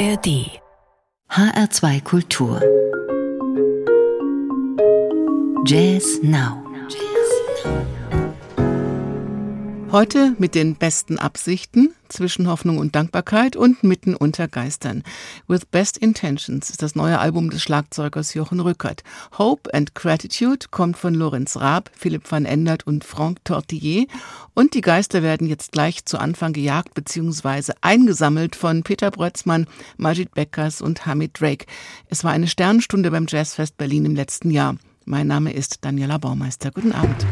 ARD HR2 Kultur. Jazz Now Heute mit den besten Absichten, zwischen Hoffnung und Dankbarkeit und mitten unter Geistern. With Best Intentions ist das neue Album des Schlagzeugers Jochen Rückert. Hope and Gratitude kommt von Lorenz Raab, Philipp van Endert und Franck Tortillier. Und die Geister werden jetzt gleich zu Anfang gejagt bzw. eingesammelt von Peter Brötzmann, Majid Beckers und Hamid Drake. Es war eine Sternenstunde beim Jazzfest Berlin im letzten Jahr. Mein Name ist Daniela Baumeister. Guten Abend.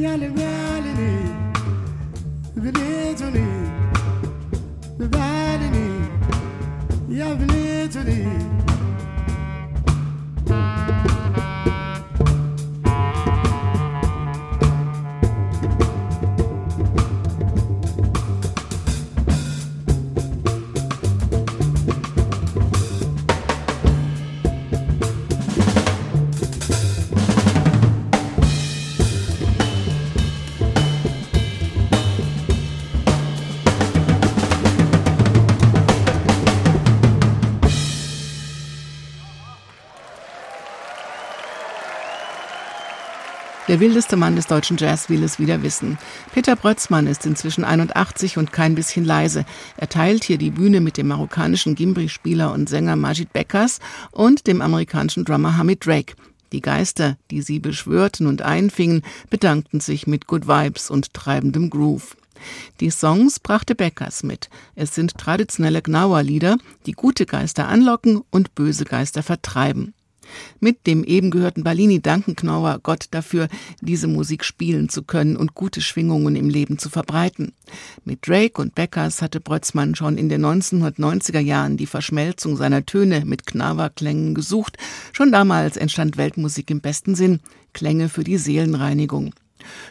Yeah, believe to Der wildeste Mann des deutschen Jazz will es wieder wissen. Peter Brötzmann ist inzwischen 81 und kein bisschen leise. Er teilt hier die Bühne mit dem marokkanischen Gimbri-Spieler und Sänger Majid Beckers und dem amerikanischen Drummer Hamid Drake. Die Geister, die sie beschwörten und einfingen, bedankten sich mit Good Vibes und treibendem Groove. Die Songs brachte Beckers mit. Es sind traditionelle Gnauer-Lieder, die gute Geister anlocken und böse Geister vertreiben. Mit dem eben gehörten Ballini danken Knauer Gott dafür, diese Musik spielen zu können und gute Schwingungen im Leben zu verbreiten. Mit Drake und Beckers hatte Brötzmann schon in den 1990er Jahren die Verschmelzung seiner Töne mit Knaverklängen gesucht. Schon damals entstand Weltmusik im besten Sinn, Klänge für die Seelenreinigung.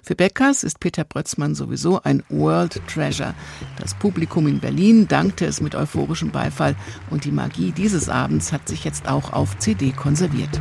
Für Beckers ist Peter Brötzmann sowieso ein World Treasure. Das Publikum in Berlin dankte es mit euphorischem Beifall und die Magie dieses Abends hat sich jetzt auch auf CD konserviert.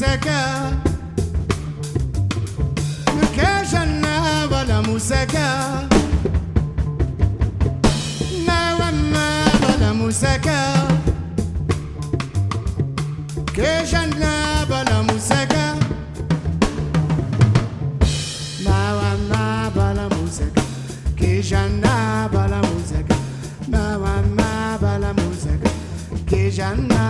museka. Kesha na bala museka. Na wama bala museka. Na museka. Na wama bala museka. Na museka. Na wama bala museka. Kesha na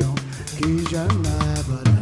don't. He's your.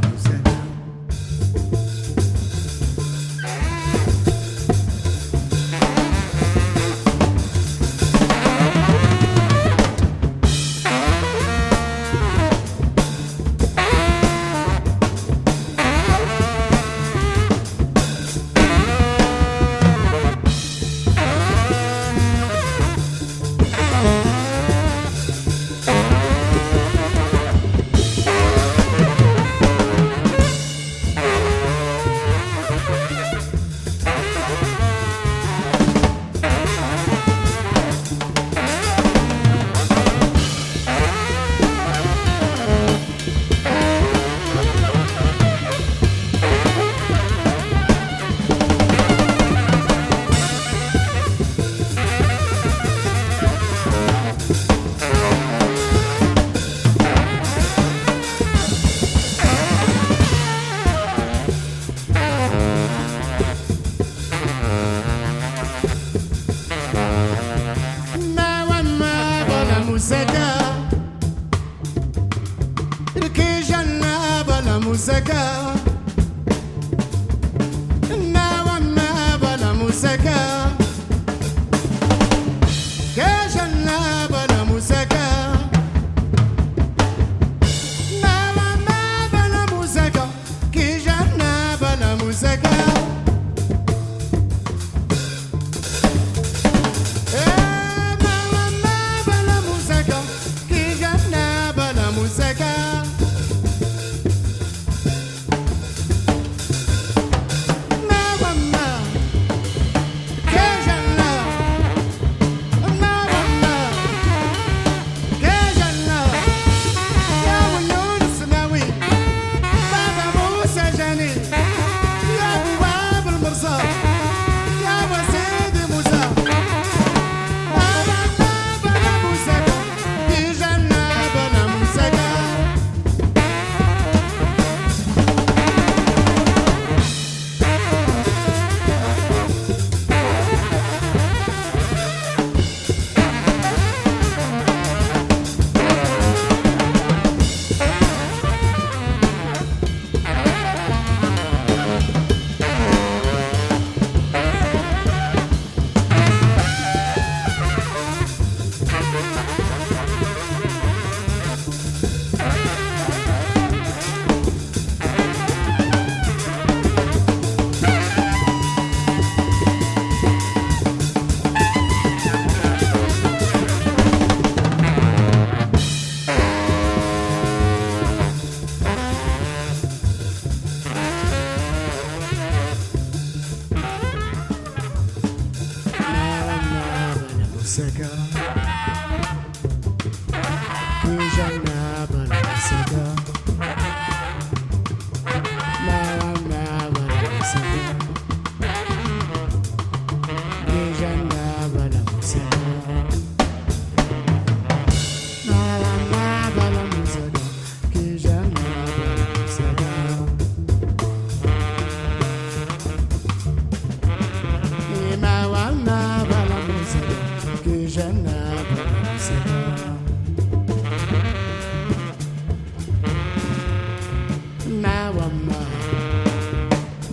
wama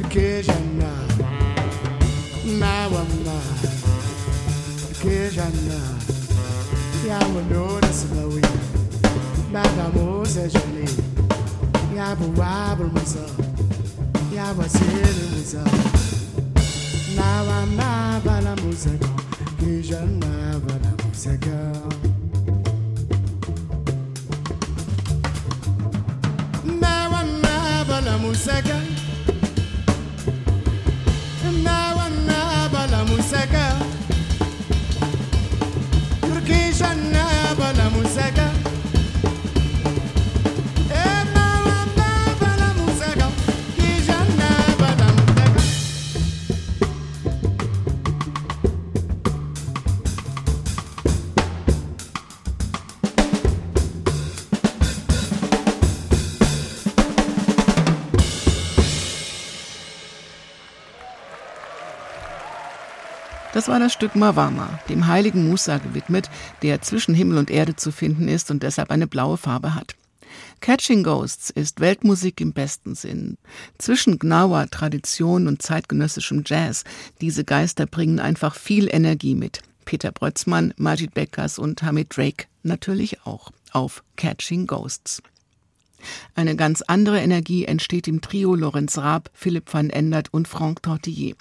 kejana na. Wama kejana ya wodona sibawi baba mose jani ya buwa bulmuza ya na bala muzeka kejana bala muzeka second. Das war das Stück Mawama, dem heiligen Musa gewidmet, der zwischen Himmel und Erde zu finden ist und deshalb eine blaue Farbe hat. Catching Ghosts ist Weltmusik im besten Sinn. Zwischen Gnawa, Tradition und zeitgenössischem Jazz, diese Geister bringen einfach viel Energie mit. Peter Brötzmann, Majid Beckers und Hamid Drake natürlich auch auf Catching Ghosts. Eine ganz andere Energie entsteht im Trio Lorenz Raab, Philipp van Endert und Franck Tortillier.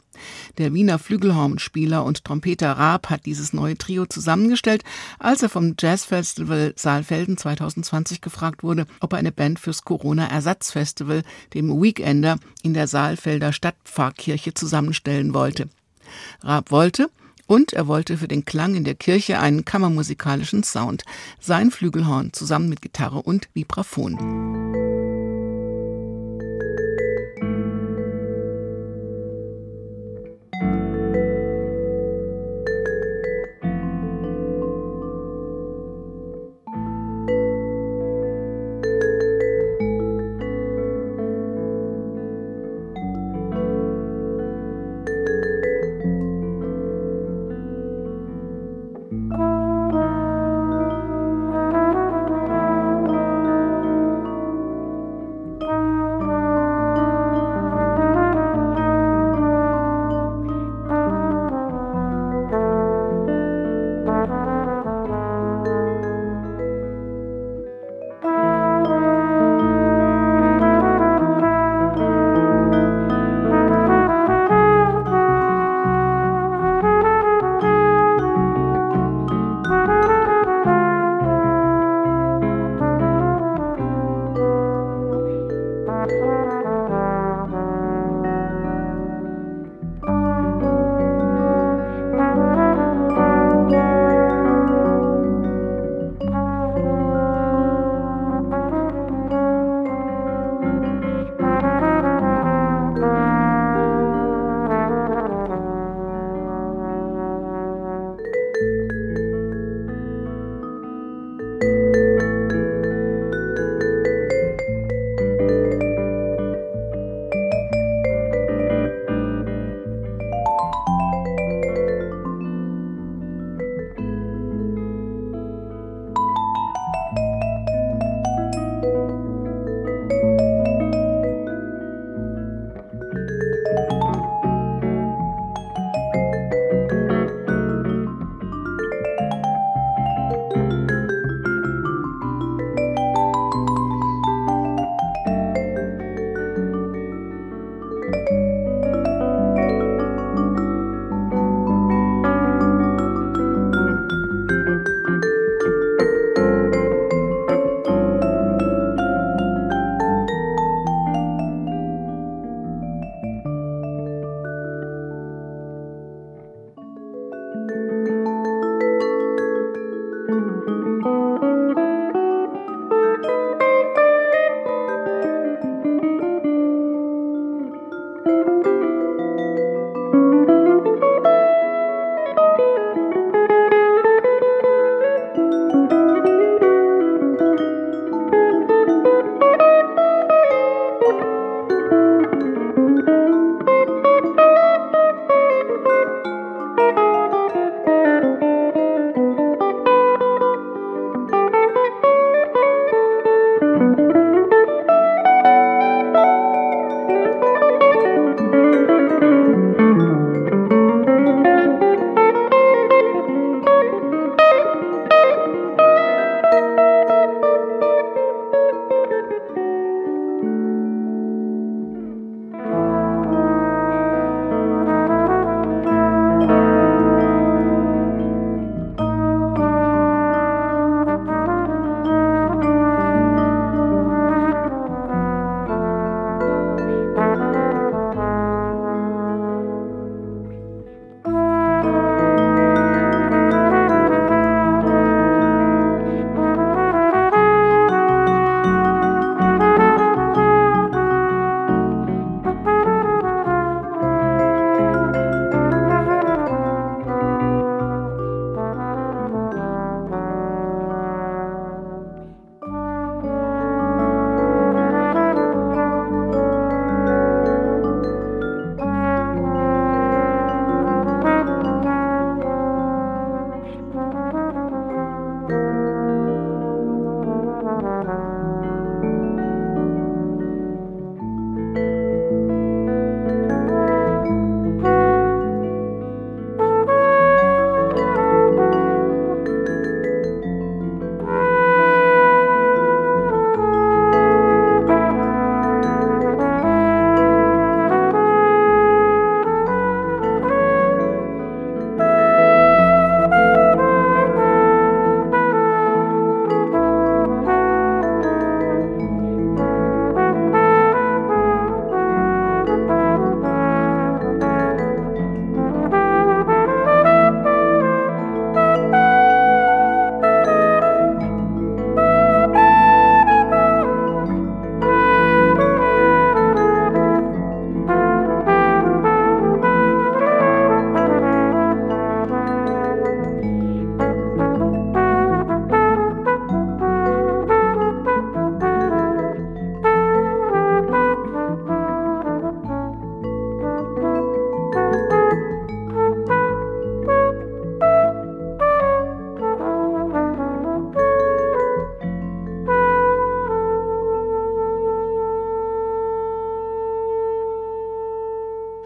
Der Wiener Flügelhornspieler und Trompeter Raab hat dieses neue Trio zusammengestellt, als er vom Jazzfestival Saalfelden 2020 gefragt wurde, ob er eine Band fürs Corona-Ersatzfestival, dem Weekender, in der Saalfelder Stadtpfarrkirche zusammenstellen wollte. Raab wollte, und er wollte für den Klang in der Kirche einen kammermusikalischen Sound. Sein Flügelhorn zusammen mit Gitarre und Vibraphon.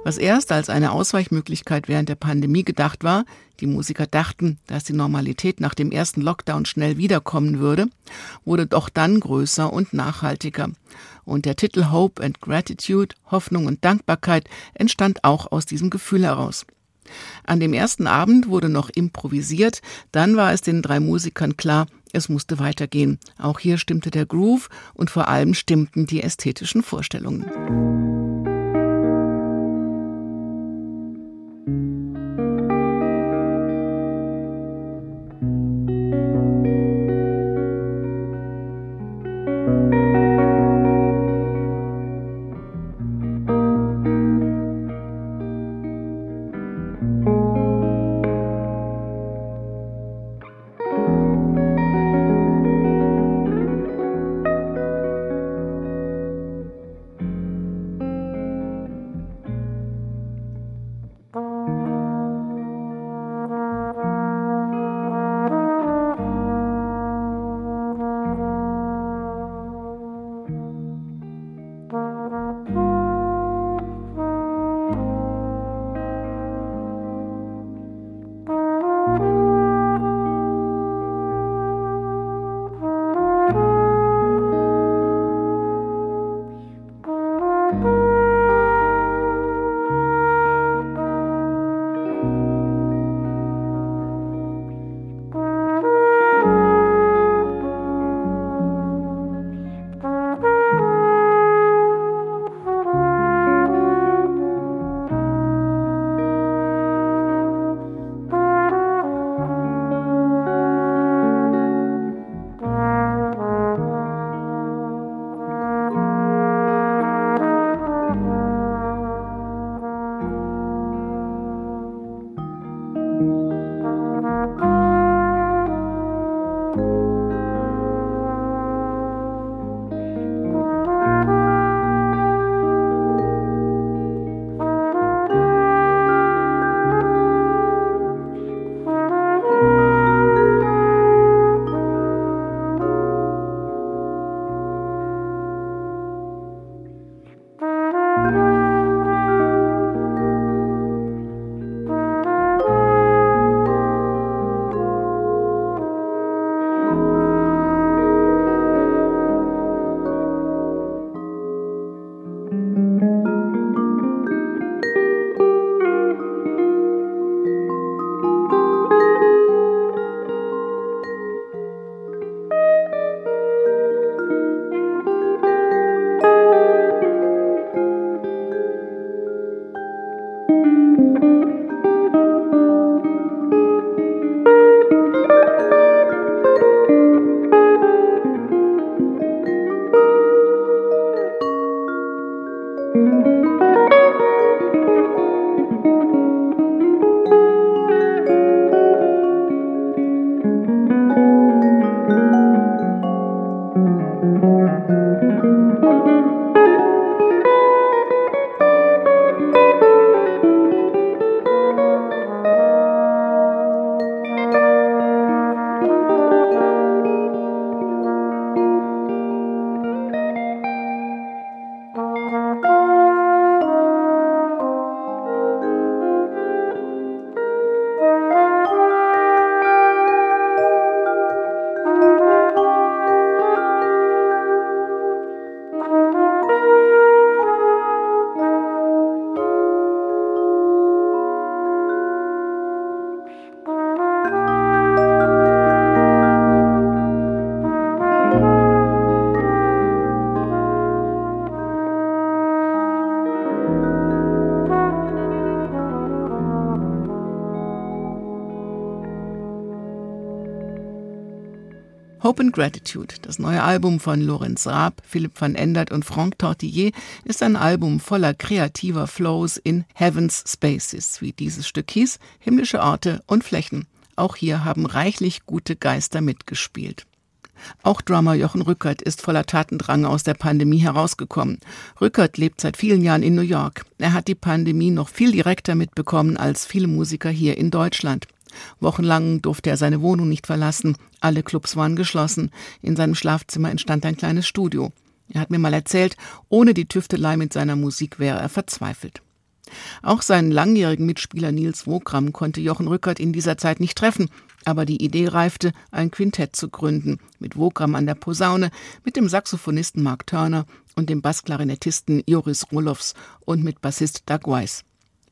Was erst als eine Ausweichmöglichkeit während der Pandemie gedacht war, die Musiker dachten, dass die Normalität nach dem ersten Lockdown schnell wiederkommen würde, wurde doch dann größer und nachhaltiger. Und der Titel Hope and Gratitude, Hoffnung und Dankbarkeit, entstand auch aus diesem Gefühl heraus. An dem ersten Abend wurde noch improvisiert, dann war es den drei Musikern klar, es musste weitergehen. Auch hier stimmte der Groove und vor allem stimmten die ästhetischen Vorstellungen. Hope and Gratitude, das neue Album von Lorenz Raab, Philipp van Endert und Franck Tortillier, ist ein Album voller kreativer Flows in Heaven's Spaces, wie dieses Stück hieß, himmlische Orte und Flächen. Auch hier haben reichlich gute Geister mitgespielt. Auch Drummer Jochen Rückert ist voller Tatendrang aus der Pandemie herausgekommen. Rückert lebt seit vielen Jahren in New York. Er hat die Pandemie noch viel direkter mitbekommen als viele Musiker hier in Deutschland. Wochenlang durfte er seine Wohnung nicht verlassen. Alle Clubs waren geschlossen. In seinem Schlafzimmer entstand ein kleines Studio. Er hat mir mal erzählt, ohne die Tüftelei mit seiner Musik wäre er verzweifelt. Auch seinen langjährigen Mitspieler Nils Wogram konnte Jochen Rückert in dieser Zeit nicht treffen, aber die Idee reifte, ein Quintett zu gründen, mit Wogram an der Posaune, mit dem Saxophonisten Mark Turner und dem Bassklarinettisten Joris Roloffs und mit Bassist Doug Weiss.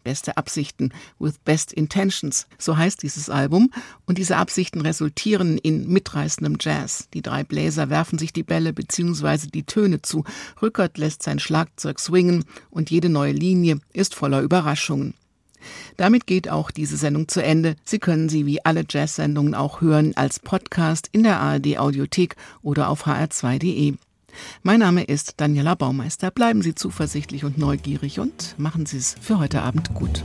Beste Absichten with Best Intentions, so heißt dieses Album. Und diese Absichten resultieren in mitreißendem Jazz. Die drei Bläser werfen sich die Bälle bzw. die Töne zu. Rückert lässt sein Schlagzeug swingen und jede neue Linie ist voller Überraschungen. Damit geht auch diese Sendung zu Ende. Sie können sie wie alle Jazz-Sendungen auch hören als Podcast in der ARD Audiothek oder auf hr2.de. Mein Name ist Daniela Baumeister. Bleiben Sie zuversichtlich und neugierig und machen Sie es für heute Abend gut.